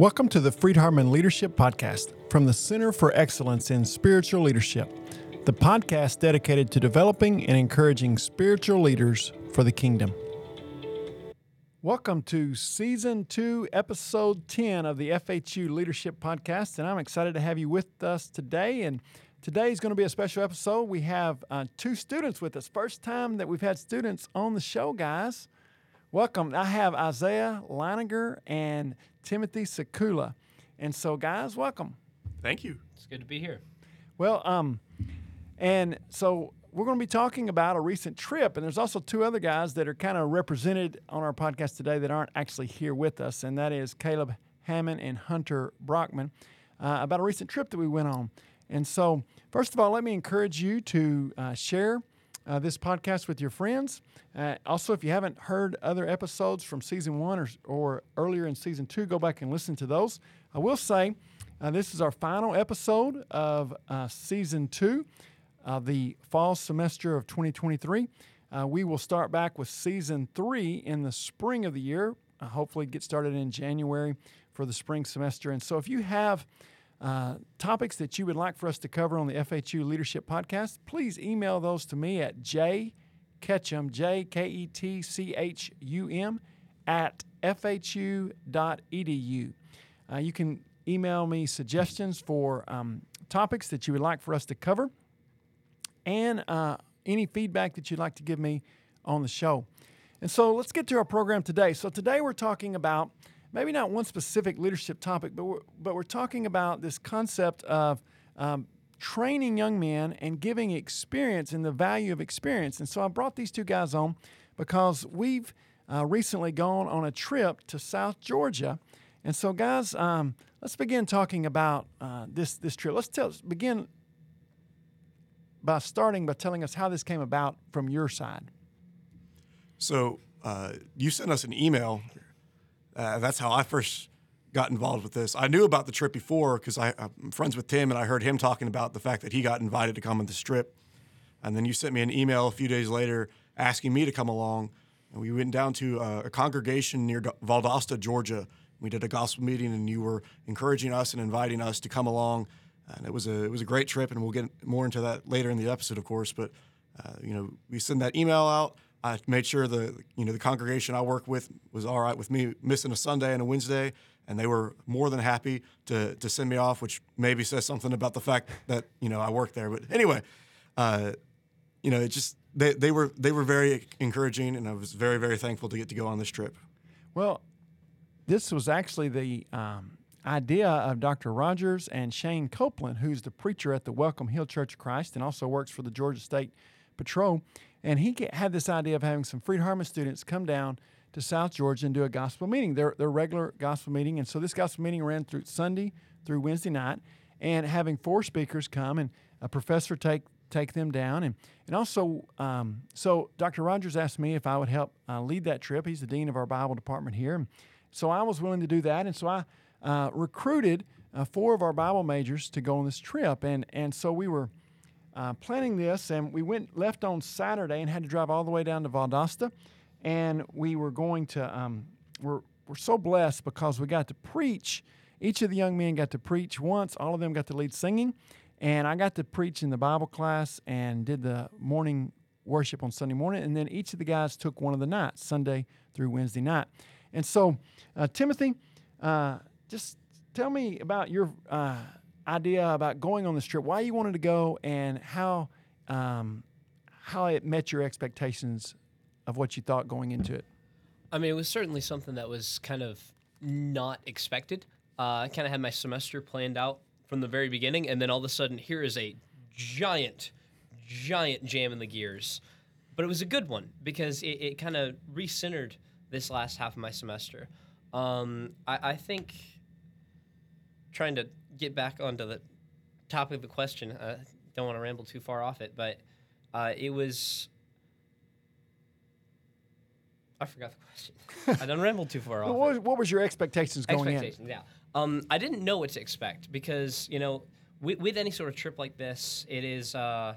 Welcome to the Freed-Hardeman Leadership Podcast from the Center for Excellence in Spiritual Leadership, the podcast dedicated to developing and encouraging spiritual leaders for the kingdom. Welcome to Season 2, Episode 10 of the FHU Leadership Podcast, and I'm excited to have you with us today. And today is going to be a special episode. We have uh, two students with us. First time that we've had students on the show, guys. Welcome. I have Isaiah Leininger and Timothy Secula. And so, guys, welcome. Thank you. It's good to be here. Well, um, and so we're going to be talking about a recent trip, and there's also two other guys that are kind of represented on our podcast today that aren't actually here with us, and that is Caleb Hammond and Hunter Brockman uh, about a recent trip that we went on. And so, first of all, let me encourage you to uh, share uh, this podcast with your friends. Uh, also, if you haven't heard other episodes from season one or, or earlier in season two, go back and listen to those. I will say uh, this is our final episode of uh, season two the fall semester of 2023. Uh, we will start back with season three in the spring of the year. Uh, hopefully, get started in January for the spring semester. And so, if you have uh, topics that you would like for us to cover on the FHU Leadership Podcast, please email those to me at jketchum, J K E T C H U M, at fhu.edu. Uh, you can email me suggestions for um, topics that you would like for us to cover and uh, any feedback that you'd like to give me on the show. And so let's get to our program today. So, today we're talking about maybe not one specific leadership topic, but we're, but we're talking about this concept of um, training young men and giving experience and the value of experience. And so I brought these two guys on because we've uh, recently gone on a trip to South Georgia. And so, guys, um, let's begin talking about uh, this this trip. Let's tell begin by starting by telling us how this came about from your side. So uh, you sent us an email uh, that's how I first got involved with this. I knew about the trip before because I'm friends with Tim, and I heard him talking about the fact that he got invited to come on this trip. And then you sent me an email a few days later asking me to come along. And we went down to uh, a congregation near Valdosta, Georgia. We did a gospel meeting, and you were encouraging us and inviting us to come along. And it was a it was a great trip, and we'll get more into that later in the episode, of course. But uh, you know, we send that email out. I made sure the you know the congregation I work with was all right with me missing a Sunday and a Wednesday, and they were more than happy to to send me off, which maybe says something about the fact that you know I work there. But anyway, uh, you know, it just they, they were they were very encouraging, and I was very very thankful to get to go on this trip. Well, this was actually the um, idea of Dr. Rogers and Shane Copeland, who's the preacher at the Welcome Hill Church of Christ and also works for the Georgia State Patrol. And he had this idea of having some Freed-Hardeman students come down to South Georgia and do a gospel meeting, their, their regular gospel meeting. And so this gospel meeting ran through Sunday through Wednesday night, and having four speakers come and a professor take take them down. And, and also, um, so Dr. Rogers asked me if I would help uh, lead that trip. He's the dean of our Bible department here. So I was willing to do that. And so I uh, recruited uh, four of our Bible majors to go on this trip. And, and so we were uh, planning this, and we went left on Saturday and had to drive all the way down to Valdosta, and we were going to. Um, we're we're so blessed because we got to preach. Each of the young men got to preach once. All of them got to lead singing, and I got to preach in the Bible class and did the morning worship on Sunday morning, and then each of the guys took one of the nights, Sunday through Wednesday night. And so, uh, Timothy, uh, just tell me about your uh, idea about going on this trip, why you wanted to go, and how um, how it met your expectations of what you thought going into it. I mean, it was certainly something that was kind of not expected. Uh, I kind of had my semester planned out from the very beginning, and then all of a sudden, here is a giant, giant jam in the gears. But it was a good one because it, it kind of recentered this last half of my semester. Um, I, I think trying to get back onto the topic of the question. I don't want to ramble too far off it, but uh, it was. I forgot the question. I don't ramble too far off. What was, what was, your expectations going expectations, in? yeah. Um, I didn't know what to expect because you know, with, with any sort of trip like this, it is uh,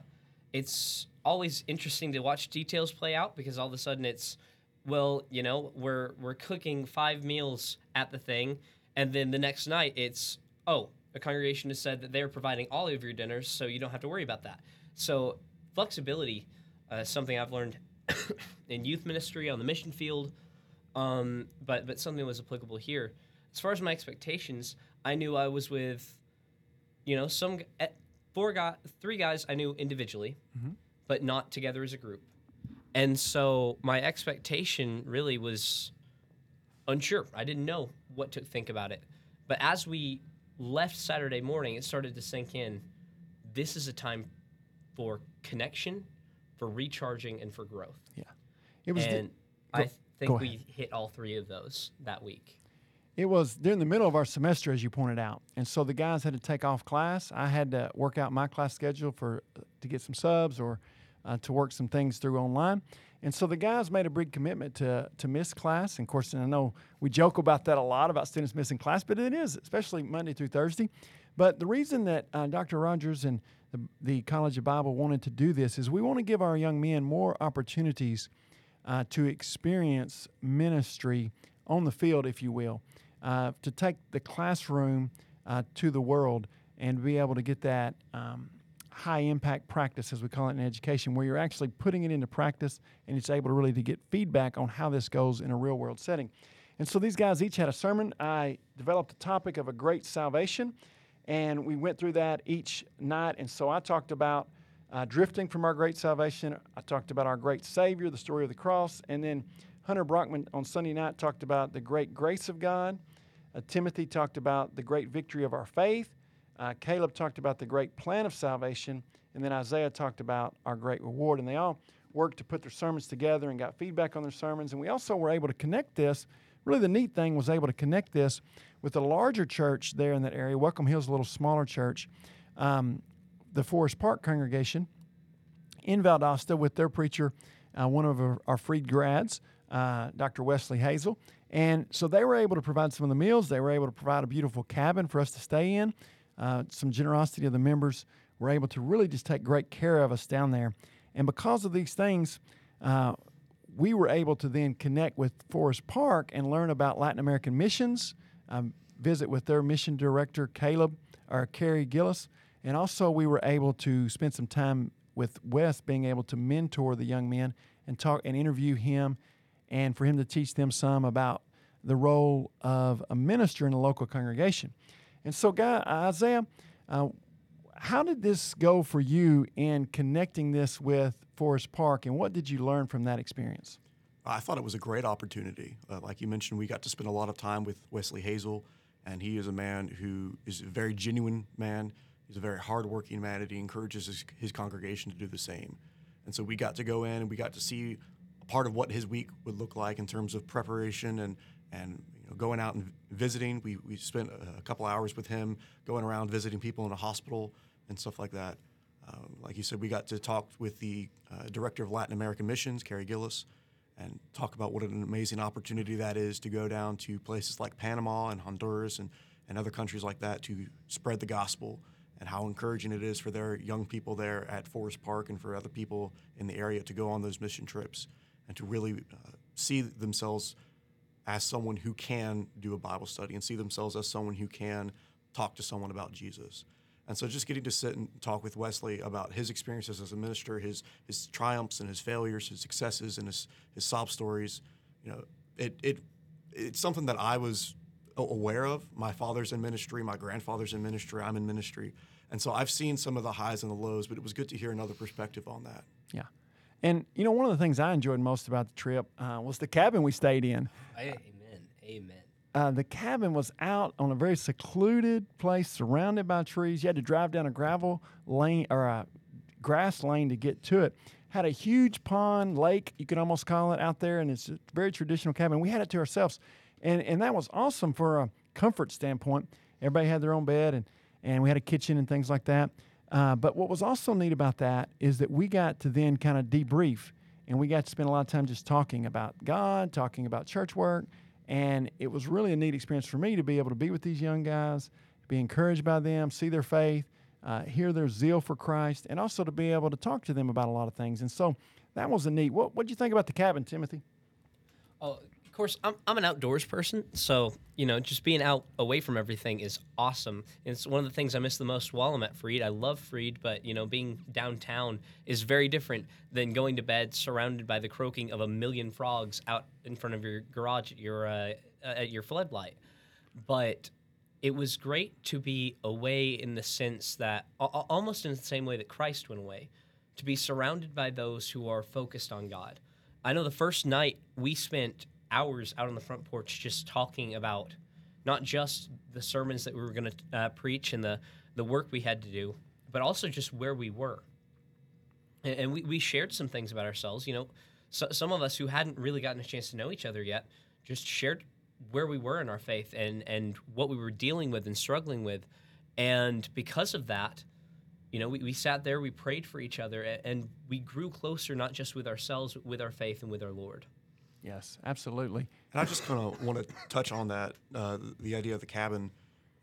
it's always interesting to watch details play out because all of a sudden it's well, you know, we're we're cooking five meals at the thing And then the next night, it's, oh, the congregation has said that they're providing all of your dinners, so you don't have to worry about that. So flexibility uh, is something I've learned in youth ministry on the mission field, um, but but something that was applicable here. As far as my expectations, I knew I was with, you know, some eh, four guy, three guys I knew individually, but not together as a group, and so my expectation really was unsure. I didn't know what to think about it, but as we left Saturday morning, it started to sink in. This is a time for connection, for recharging, and for growth. Yeah. It was the- and I go think ahead. we hit all three of those that week. It was during the middle of our semester, as you pointed out, and so the guys had to take off class. I had to work out my class schedule for to get some subs or uh, to work some things through online. And so the guys made a big commitment to to miss class. And of course, and I know we joke about that a lot about students missing class, but it is especially Monday through Thursday. But the reason that uh, Dr. Rogers and the, the College of Bible wanted to do this is we want to give our young men more opportunities uh, to experience ministry on the field, if you will, uh, to take the classroom uh, to the world and be able to get that um, high impact practice, as we call it in education, where you're actually putting it into practice and it's able to really to get feedback on how this goes in a real world setting. And so these guys each had a sermon. I developed a topic of a great salvation, and we went through that each night. And so I talked about uh, drifting from our great salvation. I talked about our great Savior, the story of the cross, and then Hunter Brockman on Sunday night talked about the great grace of God. Uh, Timothy talked about the great victory of our faith. Uh, Caleb talked about the great plan of salvation, and then Isaiah talked about our great reward. And they all worked to put their sermons together and got feedback on their sermons. And we also were able to connect this. Really, the neat thing was able to connect this with a larger church there in that area. Welcome Hill's a little smaller church, um, the Forest Park congregation in Valdosta with their preacher, uh, one of our, our freed grads, uh, Dr. Wesley Hazel. And so they were able to provide some of the meals. They were able to provide a beautiful cabin for us to stay in. Uh, some generosity of the members were able to really just take great care of us down there. And because of these things, uh, we were able to then connect with Forest Park and learn about Latin American missions, um, visit with their mission director, Caleb or Carrie Gillis. And also, we were able to spend some time with Wes, being able to mentor the young men and talk and interview him, and for him to teach them some about the role of a minister in a local congregation. And so, Guy Isaiah, uh, how did this go for you in connecting this with Forest Park, and what did you learn from that experience? I thought it was a great opportunity. Uh, like you mentioned, we got to spend a lot of time with Wesley Hazel, and he is a man who is a very genuine man. He's a very hardworking man, and he encourages his, his congregation to do the same. And so we got to go in and we got to see part of what his week would look like in terms of preparation and and going out and visiting. We, we spent a, couple hours with him going around visiting people in a hospital and stuff like that. Um, like you said, we got to talk with the uh, director of Latin American missions, Kerry Gillis, and talk about what an amazing opportunity that is to go down to places like Panama and Honduras and, and other countries like that to spread the gospel and how encouraging it is for their young people there at Forest Park and for other people in the area to go on those mission trips and to really uh, see themselves as someone who can do a Bible study and see themselves as someone who can talk to someone about Jesus. And so just getting to sit and talk with Wesley about his experiences as a minister, his his triumphs and his failures, his successes and his his sob stories, you know, it it it's something that I was aware of. My father's in ministry, my grandfather's in ministry, I'm in ministry. And so I've seen some of the highs and the lows, but it was good to hear another perspective on that. And, you know, one of the things I enjoyed most about the trip uh, was the cabin we stayed in. Amen. Amen. Uh, the cabin was out on a very secluded place surrounded by trees. You had to drive down a gravel lane or a grass lane to get to it. Had a huge pond, lake, you could almost call it out there, and it's a very traditional cabin. We had it to ourselves. And, and that was awesome for a comfort standpoint. Everybody had their own bed, and, and we had a kitchen and things like that. Uh, but what was also neat about that is that we got to then kind of debrief, and we got to spend a lot of time just talking about God, talking about church work, and it was really a neat experience for me to be able to be with these young guys, be encouraged by them, see their faith, uh, hear their zeal for Christ, and also to be able to talk to them about a lot of things. And so that was a neat. What did you think about the cabin, Timothy? Oh, Of course, I'm, I'm an outdoors person, so you know, just being out away from everything is awesome. It's one of the things I miss the most while I'm at Freed. I love Freed, but you know, being downtown is very different than going to bed surrounded by the croaking of a million frogs out in front of your garage at your uh, at your floodlight. But it was great to be away in the sense that almost in the same way that Christ went away, to be surrounded by those who are focused on God. I know the first night we spent hours out on the front porch just talking about not just the sermons that we were going to uh, preach and the, the work we had to do, but also just where we were. And, and we, we shared some things about ourselves. You know, so, some of us who hadn't really gotten a chance to know each other yet just shared where we were in our faith and, and what we were dealing with and struggling with. And because of that, you know, we, we sat there, we prayed for each other, and we grew closer, not just with ourselves, but with our faith and with our Lord. Yes, absolutely. And I just kind of want to touch on that uh, the idea of the cabin.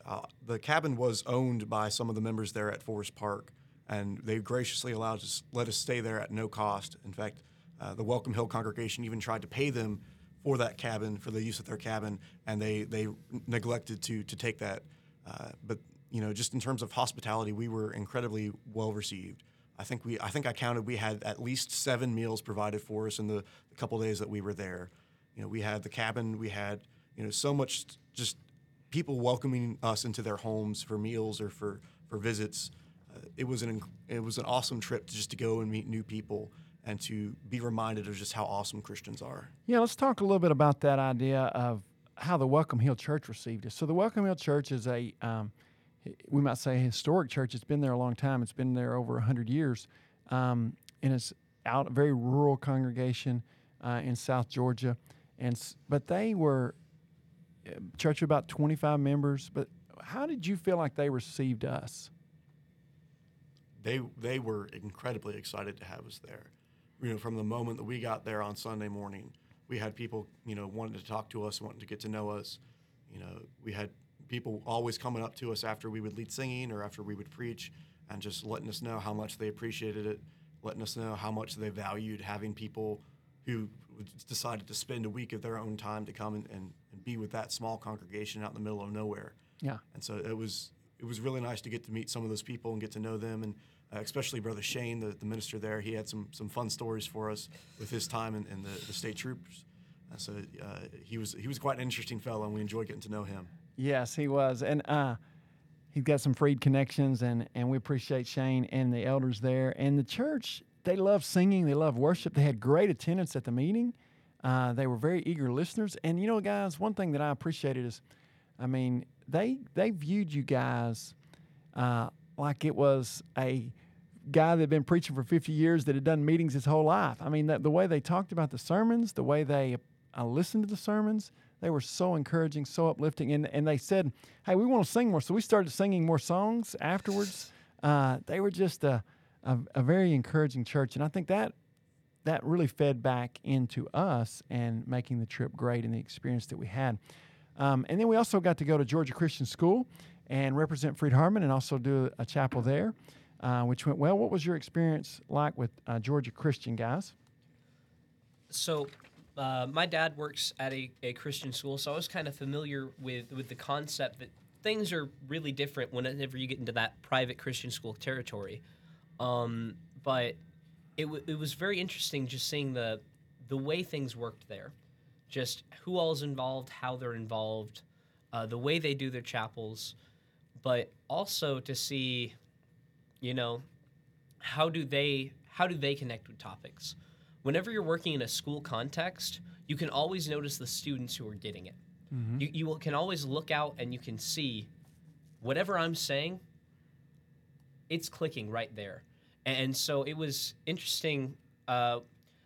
Uh, the cabin was owned by some of the members there at Forest Park, and they graciously allowed us let us stay there at no cost. In fact, uh, the Welcome Hill congregation even tried to pay them for that cabin, for the use of their cabin, and they they neglected to to take that. Uh, but you know, just in terms of hospitality, we were incredibly well received. I think we I think I counted we had at least seven meals provided for us in the, couple days that we were there. You know, we had the cabin, we had you know so much just people welcoming us into their homes for meals or for for visits. Uh, it was an it was an awesome trip to just to go and meet new people and to be reminded of just how awesome Christians are. Yeah, let's talk a little bit about that idea of how the Welcome Hill Church received us. So the Welcome Hill Church is a um, we might say historic church. It's been there a long time. It's been there over hundred years, um, and it's out a very rural congregation uh, in South Georgia, and but they were uh, church of about twenty five members. But how did you feel like they received us? They they were incredibly excited to have us there. You know, from the moment that we got there on Sunday morning, we had people you know wanting to talk to us, wanting to get to know us. You know, we had people always coming up to us after we would lead singing or after we would preach and just letting us know how much they appreciated it, letting us know how much they valued having people who decided to spend a week of their own time to come and, and, and be with that small congregation out in the middle of nowhere. Yeah. And so it was it was really nice to get to meet some of those people and get to know them and uh, especially Brother Shane, the, the minister there. He had some some fun stories for us with his time in, in the, the state troops. And so uh, he was he was quite an interesting fellow, and we enjoyed getting to know him. Yes, he was, and uh, he's got some freed connections, and and we appreciate Shane and the elders there, and the church. They love singing, they love worship. They had great attendance at the meeting. Uh, they were very eager listeners, and you know, guys, one thing that I appreciated is, I mean, they they viewed you guys uh, like it was a guy that had been preaching for 50 years that had done meetings his whole life. I mean, the way they talked about the sermons, the way they uh, listened to the sermons, they were so encouraging, so uplifting, and and they said, "Hey, we want to sing more." So we started singing more songs afterwards. Uh, they were just a, a, a very encouraging church, and I think that that really fed back into us and making the trip great and the experience that we had. Um, and then we also got to go to Georgia Christian School and represent Freed Hardeman and also do a chapel there, uh, which went well. What was your experience like with uh, Georgia Christian guys? So uh, my dad works at a, a Christian school, so I was kind of familiar with, with the concept that things are really different whenever you get into that private Christian school territory. Um, but it, w- it was very interesting just seeing the the way things worked there, just who all is involved, how they're involved, uh, the way they do their chapels, but also to see, you know, how do they how do they connect with topics whenever you're working in a school context, you can always notice the students who are getting it. Mm-hmm. You, you can always look out and you can see whatever I'm saying, it's clicking right there. And so it was interesting. Uh,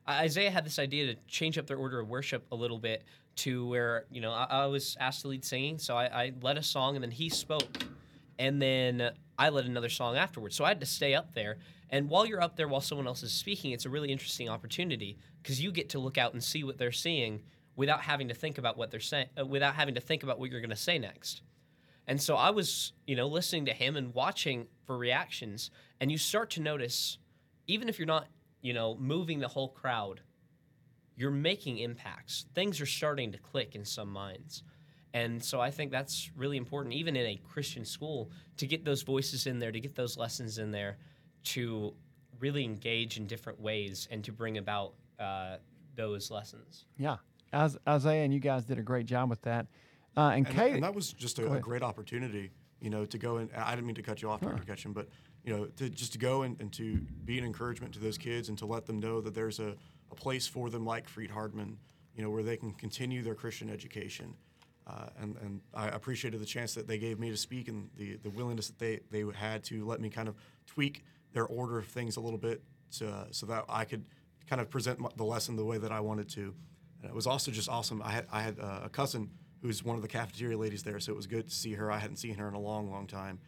Isaiah had this idea to change up their order of worship a little bit to where, you know, I, I was asked to lead singing. So I, I led a song and then he spoke. And then I led another song afterwards. So I had to stay up there and while you're up there while someone else is speaking, it's a really interesting opportunity because you get to look out and see what they're seeing without having to think about what they're saying, uh, without having to think about what you're going to say next. And so I was, you know, listening to him and watching for reactions, and you start to notice, even if you're not, you know, moving the whole crowd, you're making impacts. Things are starting to click in some minds. And so I think that's really important, even in a Christian school, to get those voices in there, to get those lessons in there, to really engage in different ways and to bring about uh, those lessons. Yeah. As, Isaiah and you guys did a great job with that. Uh, and, And, Kate, and that was just a, a great opportunity, you know, to go and I didn't mean to cut you off, Dr. Ketchum, but you know, to just to go and, and to be an encouragement to those kids and to let them know that there's a, a place for them like Freed Hardeman, you know, where they can continue their Christian education. Uh, and, and I appreciated the chance that they gave me to speak and the, the willingness that they, they had to let me kind of tweak their order of things a little bit to, so that I could kind of present the lesson the way that I wanted to. And it was also just awesome. I had, I had uh, a cousin who's one of the cafeteria ladies there, so it was good to see her. I hadn't seen her in a long, long time.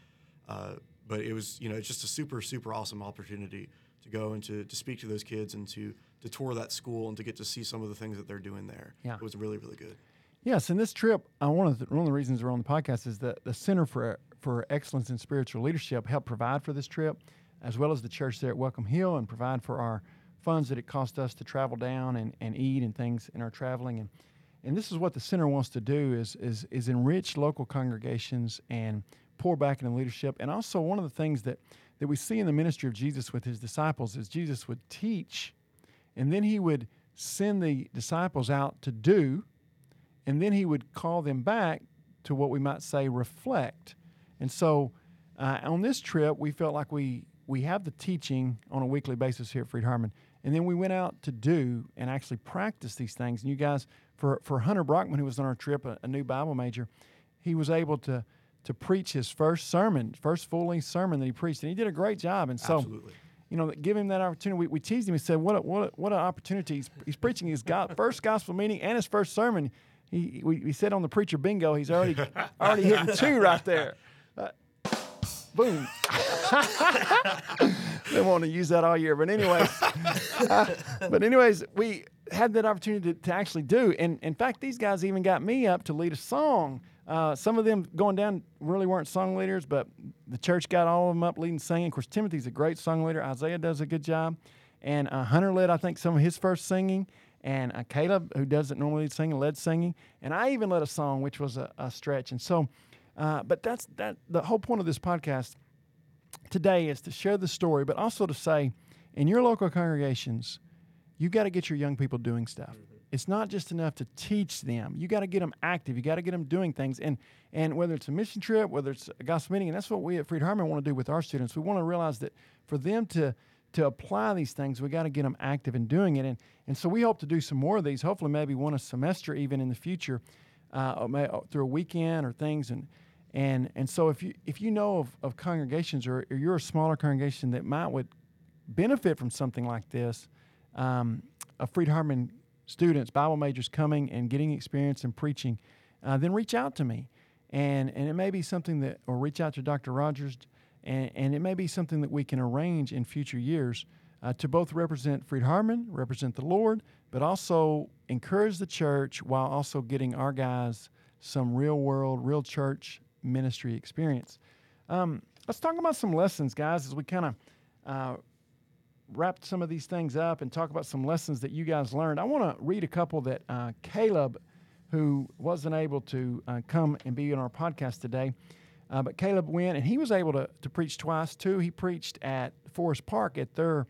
Uh, but it was, you know, it's just a super, super awesome opportunity to go and to, to speak to those kids and to, to tour that school and to get to see some of the things that they're doing there. Yeah. It was really, really good. Yes, and this trip, one of the one of the reasons we're on the podcast is that the Center for for Excellence in Spiritual Leadership helped provide for this trip, as well as the church there at Welcome Hill, and provide for our funds that it cost us to travel down and, and eat and things in our traveling. And and this is what the center wants to do is is is enrich local congregations and pour back into leadership. And also one of the things that that we see in the ministry of Jesus with his disciples is Jesus would teach, and then he would send the disciples out to do and then he would call them back to what we might say reflect. And so uh, on this trip, we felt like we we have the teaching on a weekly basis here at Freed Hardeman, and then we went out to do and actually practice these things. And you guys, for for Hunter Brockman, who was on our trip, a, a new Bible major, he was able to to preach his first sermon, first full length sermon that he preached, and he did a great job. And so. Absolutely. You know, give him that opportunity. We, we teased him and said, "What a, what a, what an opportunity! He's, he's preaching his go- first gospel meeting and his first sermon he we, we said on the preacher bingo, he's already already hitting two right there. Boom. they want to use that all year, but anyways, uh, but anyways, we had that opportunity to, to actually do, and in fact, these guys even got me up to lead a song. Uh, some of them going down really weren't song leaders, but the church got all of them up leading singing. Of course, Timothy's a great song leader. Isaiah does a good job, and uh, Hunter led, I think, some of his first singing and uh, Caleb, who doesn't normally sing, led singing, and I even led a song, which was a, a stretch. And so, uh, but that's that. The whole point of this podcast today is to share the story, but also to say, in your local congregations, you got to get your young people doing stuff. Mm-hmm. It's not just enough to teach them. You got to get them active. You got to get them doing things. And and whether it's a mission trip, whether it's a gospel meeting, and that's what we at Freed Hardeman want to do with our students. We want to realize that for them to to apply these things, we got to get them active in doing it. And, and so we hope to do some more of these, hopefully, maybe one a semester even in the future, uh, uh, through a weekend or things. And, and, and so if you, if you know of, of congregations or, or you're a smaller congregation that might would benefit from something like this, um, a Freed Hardeman students, Bible majors coming and getting experience in preaching, uh, then reach out to me. And, and it may be something that, or reach out to Dr. Rogers, and, and it may be something that we can arrange in future years uh, to both represent Freed Hardeman, represent the Lord, but also encourage the church while also getting our guys some real world, real church ministry experience. Um, let's talk about some lessons, guys, as we kind of uh, wrap some of these things up and talk about some lessons that you guys learned. I want to read a couple that uh, Caleb, who wasn't able to uh, come and be on our podcast today, uh, but Caleb went and he was able to, to preach twice too. He preached at Forest Park at their,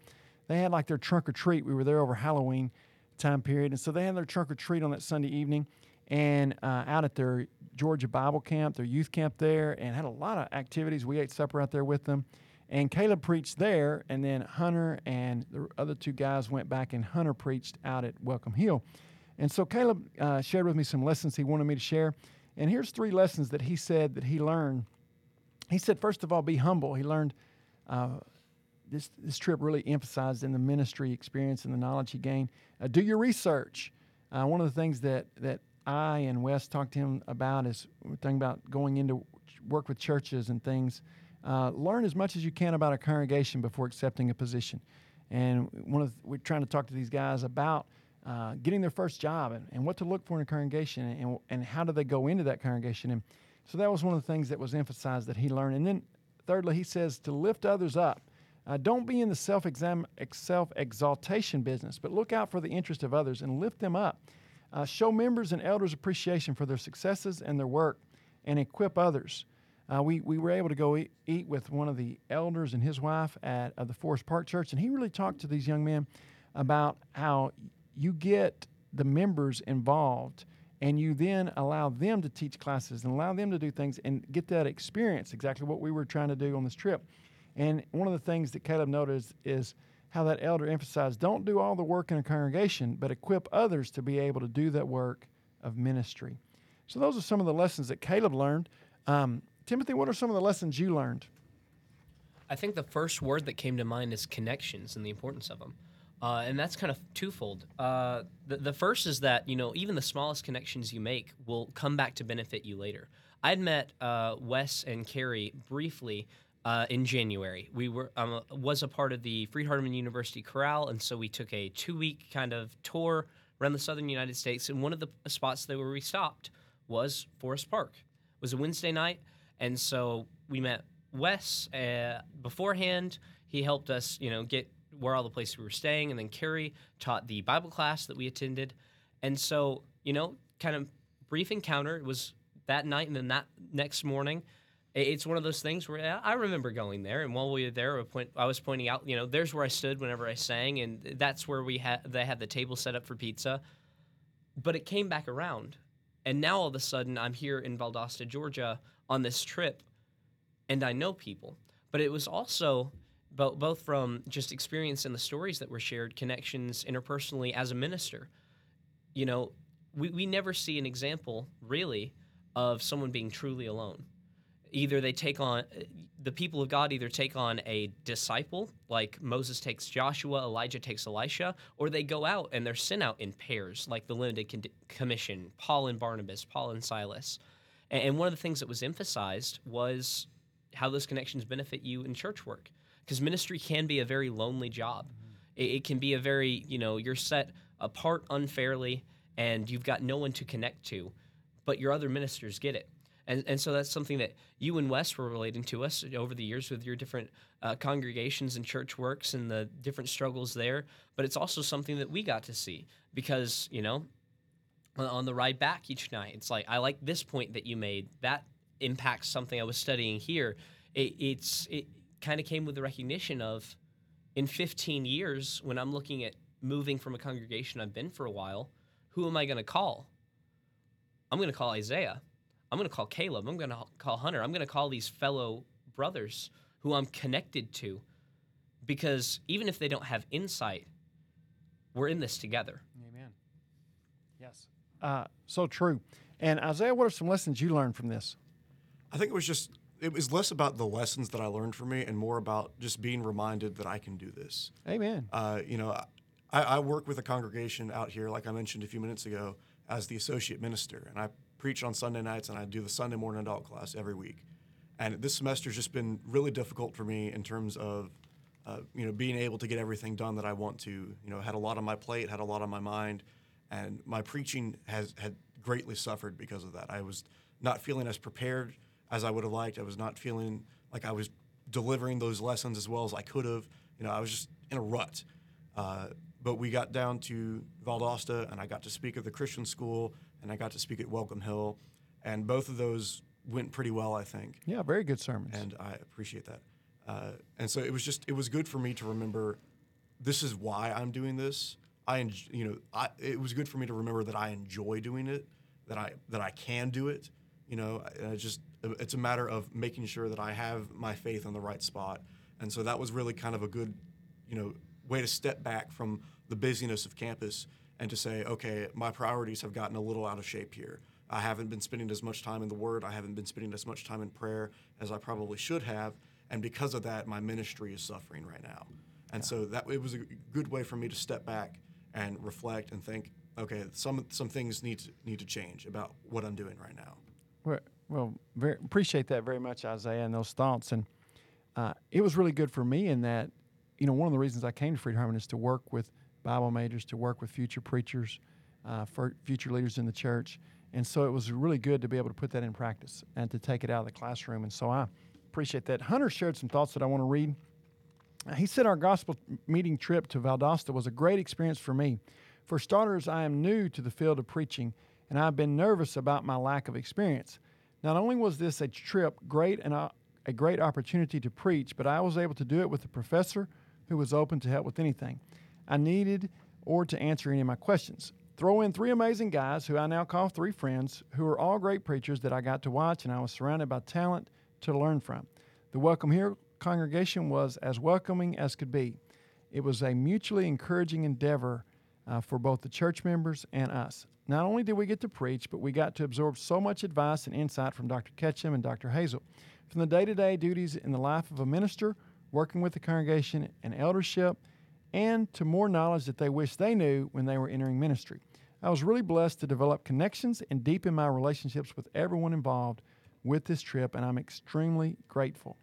they had like their trunk or treat. We were there over Halloween time period. And so they had their trunk or treat on that Sunday evening and uh, out at their Georgia Bible camp, their youth camp there, and had a lot of activities. We ate supper out there with them. And Caleb preached there, and then Hunter and the other two guys went back, and Hunter preached out at Welcome Hill. And so Caleb uh, shared with me some lessons he wanted me to share. And here's three lessons that he said that he learned. He said, first of all, be humble. He learned uh, this, this trip really emphasized in the ministry experience and the knowledge he gained. Uh, do your research. Uh, one of the things that, that I and Wes talked to him about is we're talking about going into work with churches and things. Uh, learn as much as you can about a congregation before accepting a position. And one of the, we're trying to talk to these guys about uh, getting their first job and, and what to look for in a congregation and, and how do they go into that congregation. And so that was one of the things that was emphasized that he learned. And then thirdly, he says to lift others up. Uh, don't be in the self self exaltation business, but look out for the interest of others and lift them up. Uh, show members and elders appreciation for their successes and their work, and equip others. Uh, we, we were able to go eat, eat, with one of the elders and his wife at uh, the Forest Park Church, and he really talked to these young men about how you get the members involved and you then allow them to teach classes and allow them to do things and get that experience exactly what we were trying to do on this trip and one of the things that caleb noticed is how that elder emphasized don't do all the work in a congregation but equip others to be able to do that work of ministry so those are some of the lessons that caleb learned um, timothy what are some of the lessons you learned i think the first word that came to mind is connections and the importance of them uh, and that's kind of twofold. Uh, the, the first is that, you know, even the smallest connections you make will come back to benefit you later. I'd met uh, Wes and Carrie briefly uh, in January. We were um, was a part of the Freed Hardeman University Chorale, and so we took a two week kind of tour around the southern United States. And one of the spots that where we stopped was Forest Park. It was a Wednesday night, and so we met Wes uh, beforehand. He helped us, you know, get where all the places we were staying, and then Carrie taught the Bible class that we attended, and so you know, kind of brief encounter. It was that night, and then that next morning. It's one of those things where I remember going there, and while we were there, I was pointing out, you know, there's where I stood whenever I sang, and that's where we had they had the table set up for pizza. But it came back around, and now all of a sudden I'm here in Valdosta, Georgia, on this trip, and I know people. But it was also both from just experience and the stories that were shared, connections interpersonally as a minister. You know, we, we never see an example really of someone being truly alone. Either they take on the people of God either take on a disciple like Moses takes Joshua, Elijah takes Elisha, or they go out and they're sent out in pairs like the limited commission, Paul and Barnabas, Paul and Silas. And one of the things that was emphasized was how those connections benefit you in church work because ministry can be a very lonely job. Mm-hmm. It, it, can be a very, you know, you're set apart unfairly and you've got no one to connect to, but your other ministers get it. And, and so that's something that you and Wes were relating to us over the years with your different uh, congregations and church works and the different struggles there. But it's also something that we got to see because, you know, on the ride back each night, it's like, I like this point that you made. That impacts something I was studying here. It, it's, it, kind of came with the recognition of in 15 years, when I'm looking at moving from a congregation I've been for a while, who am I going to call? I'm going to call Isaiah. I'm going to call Caleb. I'm going to call Hunter. I'm going to call these fellow brothers who I'm connected to because even if they don't have insight, we're in this together. Amen. Yes. Uh, so true. And Isaiah, what are some lessons you learned from this? I think it was just it was less about the lessons that I learned from me and more about just being reminded that I can do this. Amen. Uh, you know, I, I, work with a congregation out here, like I mentioned a few minutes ago, as the associate minister, and I preach on Sunday nights and I do the Sunday morning adult class every week. And this semester has just been really difficult for me in terms of, uh, you know, being able to get everything done that I want to. You know, had a lot on my plate, had a lot on my mind, and my preaching has had greatly suffered because of that. I was not feeling as prepared as I would have liked. I was not feeling like I was delivering those lessons as well as I could have. You know, I was just in a rut. Uh, but we got down to Valdosta, and I got to speak at the Christian school, and I got to speak at Welcome Hill, and both of those went pretty well, I think. Yeah, very good sermons. And I appreciate that. Uh, and so it was just it was good for me to remember this is why I'm doing this. I you know I, it was good for me to remember that I enjoy doing it, that I that I can do it. You know, and I just it's a matter of making sure that I have my faith in the right spot. And so that was really kind of a good, you know, way to step back from the busyness of campus and to say, okay, my priorities have gotten a little out of shape here. I haven't been spending as much time in the Word. I haven't been spending as much time in prayer as I probably should have, and because of that, my ministry is suffering right now. And yeah. so that it was a good way for me to step back and reflect and think, okay, some some things need to need to change about what I'm doing right now. Well, well, very, appreciate that very much, Isaiah, and those thoughts. And uh, it was really good for me in that, you know, one of the reasons I came to Freed Hardeman is to work with Bible majors, to work with future preachers, uh, for future leaders in the church. And so it was really good to be able to put that in practice and to take it out of the classroom. And so I appreciate that. Hunter shared some thoughts that I want to read. He said our gospel meeting trip to Valdosta was a great experience for me. For starters, I am new to the field of preaching, and I've been nervous about my lack of experience. Not only was this a trip great and a, a great opportunity to preach, but I was able to do it with a professor who was open to help with anything I needed or to answer any of my questions. Throw in three amazing guys who I now call three friends, who are all great preachers that I got to watch, and I was surrounded by talent to learn from. The Welcome Here congregation was as welcoming as could be. It was a mutually encouraging endeavor uh, for both the church members and us. Not only did we get to preach, but we got to absorb so much advice and insight from Dr. Ketchum and Dr. Hazel. From the day to day duties in the life of a minister, working with the congregation and eldership, and to more knowledge that they wish they knew when they were entering ministry. I was really blessed to develop connections and deepen my relationships with everyone involved with this trip, and I'm extremely grateful.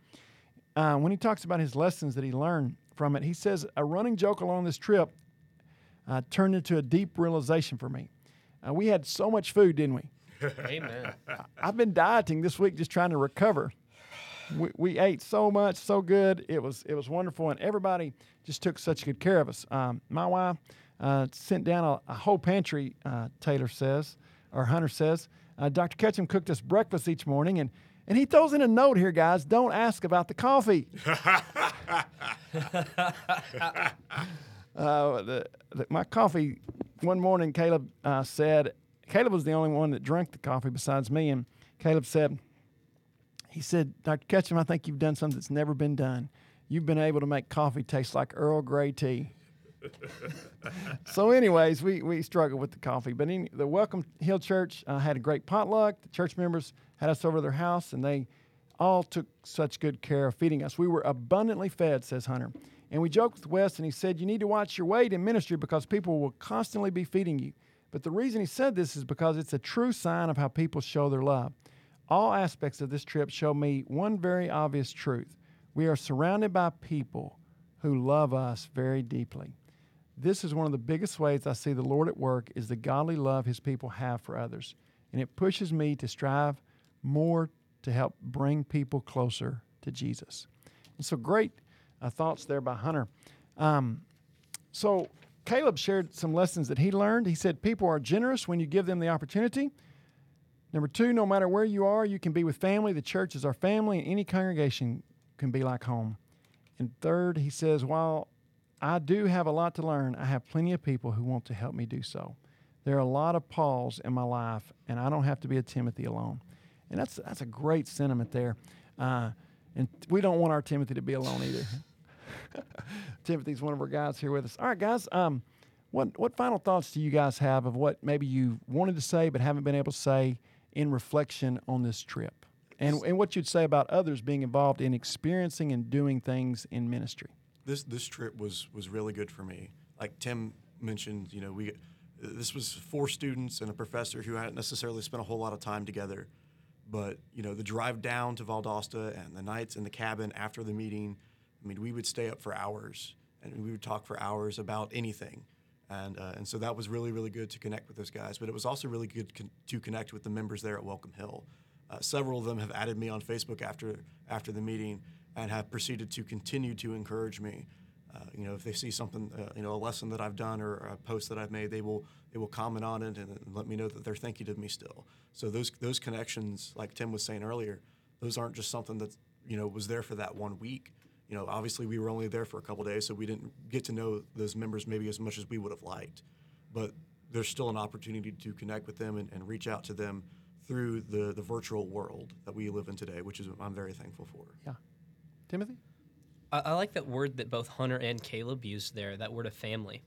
Uh, when he talks about his lessons that he learned from it, he says a running joke along this trip uh, turned into a deep realization for me. Uh, we had so much food, didn't we? Amen. I've been dieting this week, just trying to recover. We, we ate so much, so good. It was it was wonderful, and everybody just took such good care of us. Um, my wife uh, sent down a, a whole pantry. Uh, Taylor says, or Hunter says, uh, Dr. Ketchum cooked us breakfast each morning, and and he throws in a note here, guys. Don't ask about the coffee. uh, the, the, my coffee. One morning, Caleb uh, said, Caleb was the only one that drank the coffee besides me, and Caleb said, he said, Dr. Ketchum, I think you've done something that's never been done. You've been able to make coffee taste like Earl Grey tea. so, anyways, we, we struggled with the coffee. But in, the Welcome Hill Church uh, had a great potluck. The church members had us over to their house, and they all took such good care of feeding us. We were abundantly fed, says Hunter. And we joked with Wes, and he said, You need to watch your weight in ministry because people will constantly be feeding you. But the reason he said this is because it's a true sign of how people show their love. All aspects of this trip show me one very obvious truth we are surrounded by people who love us very deeply. This is one of the biggest ways I see the Lord at work is the godly love his people have for others. And it pushes me to strive more to help bring people closer to Jesus. And so great uh, thoughts there by Hunter. Um, so Caleb shared some lessons that he learned. He said people are generous when you give them the opportunity. Number two, no matter where you are, you can be with family. The church is our family, and any congregation can be like home. And third, he says, while I do have a lot to learn, I have plenty of people who want to help me do so. There are a lot of Pauls in my life, and I don't have to be a Timothy alone. And that's, that's a great sentiment there. Uh, and we don't want our Timothy to be alone either. Timothy's one of our guys here with us. All right, guys. Um, what what final thoughts do you guys have of what maybe you wanted to say but haven't been able to say in reflection on this trip, and and what you'd say about others being involved in experiencing and doing things in ministry? This this trip was was really good for me. Like Tim mentioned, you know, we this was four students and a professor who hadn't necessarily spent a whole lot of time together, but you know, the drive down to Valdosta and the nights in the cabin after the meeting I mean, we would stay up for hours and we would talk for hours about anything. And, uh, and so that was really, really good to connect with those guys. But it was also really good con- to connect with the members there at Welcome Hill. Uh, several of them have added me on Facebook after, after the meeting and have proceeded to continue to encourage me. Uh, you know, if they see something, uh, you know, a lesson that I've done or a post that I've made, they will they will comment on it and, and let me know that they're thinking of me still. So those those connections, like Tim was saying earlier, those aren't just something that you know was there for that one week you know, obviously we were only there for a couple days, so we didn't get to know those members maybe as much as we would have liked. But there's still an opportunity to connect with them and, and reach out to them through the, the virtual world that we live in today, which is I'm very thankful for. Yeah. Timothy? I, I like that word that both Hunter and Caleb used there, that word of family.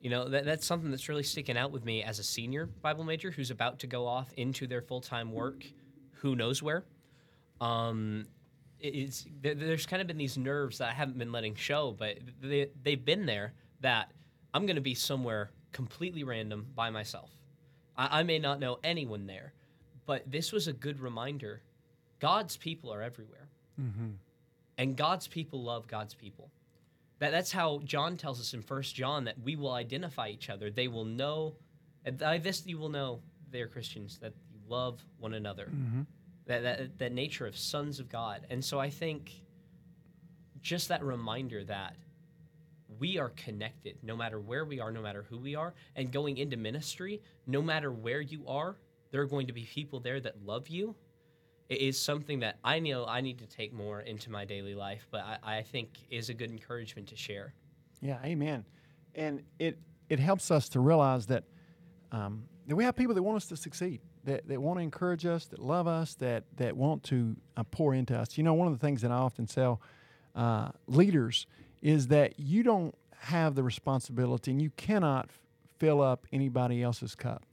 You know, that, that's something that's really sticking out with me as a senior Bible major who's about to go off into their full time work, who knows where. Um, it's there's kind of been these nerves that I haven't been letting show, but they they've been there. That I'm going to be somewhere completely random by myself. I, I may not know anyone there, but this was a good reminder. God's people are everywhere, mm-hmm. and God's people love God's people. That that's how John tells us in First John that we will identify each other. They will know, and by this you will know they're Christians that you love one another. Mm-hmm that, that, that nature of sons of God. And so I think just that reminder that we are connected no matter where we are, no matter who we are. And going into ministry, no matter where you are, there are going to be people there that love you. It is something that I know I need to take more into my daily life, but I, I think is a good encouragement to share. Yeah, amen. And it it helps us to realize that um, that we have people that want us to succeed, that, that want to encourage us, that love us, that that want to uh, pour into us. You know, one of the things that I often tell uh, leaders is that you don't have the responsibility, and you cannot f- fill up anybody else's cup,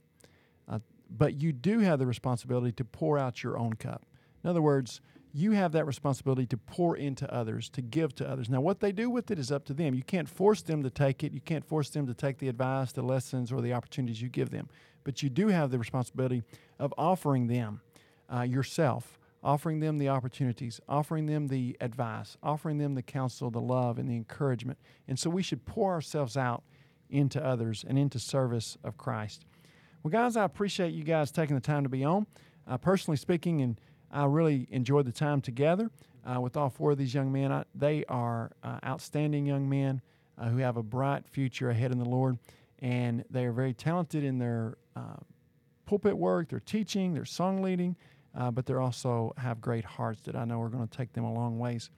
uh, but you do have the responsibility to pour out your own cup. In other words, you have that responsibility to pour into others, to give to others. Now, what they do with it is up to them. You can't force them to take it. You can't force them to take the advice, the lessons, or the opportunities you give them. But you do have the responsibility of offering them uh, yourself, offering them the opportunities, offering them the advice, offering them the counsel, the love, and the encouragement. And so we should pour ourselves out into others and into service of Christ. Well, guys, I appreciate you guys taking the time to be on. Uh, personally speaking, and I really enjoyed the time together uh, with all four of these young men. I, they are uh, outstanding young men uh, who have a bright future ahead in the Lord, and they are very talented in their pulpit work, their teaching, their song leading, uh, but they also have great hearts that I know are going to take them a long ways.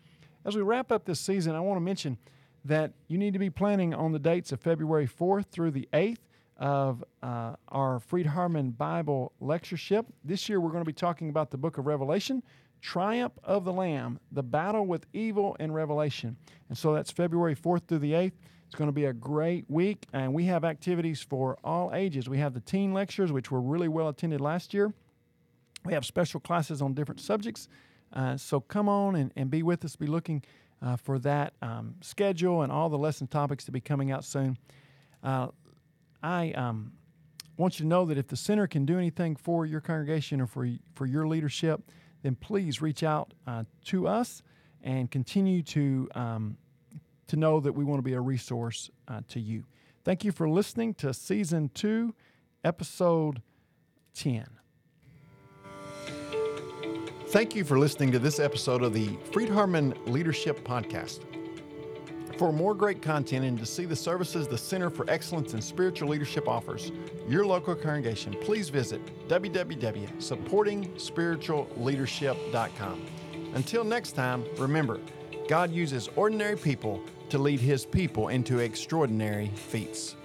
As we wrap up this season, I want to mention that you need to be planning on the dates of February 4th through the 8th of uh, our Freed-Hardeman Bible lectureship. This year we're going to be talking about the book of Revelation, Triumph of the Lamb, the battle with evil in Revelation. And so that's February 4th through the 8th. It's going to be a great week, and we have activities for all ages. We have the teen lectures, which were really well attended last year. We have special classes on different subjects. Uh, so come on and, and be with us. Be looking uh, for that um, schedule and all the lesson topics to be coming out soon. Uh, I um, want you to know that if the center can do anything for your congregation or for, for your leadership, then please reach out uh, to us and continue to, um, to know that we want to be a resource uh, to you. Thank you for listening to season two, episode 10. Thank you for listening to this episode of the Freed-Hardeman Leadership Podcast. For more great content and to see the services the Center for Excellence in Spiritual Leadership offers your local congregation, please visit www.supportingspiritualleadership.com. Until next time, remember, God uses ordinary people to lead his people into extraordinary feats.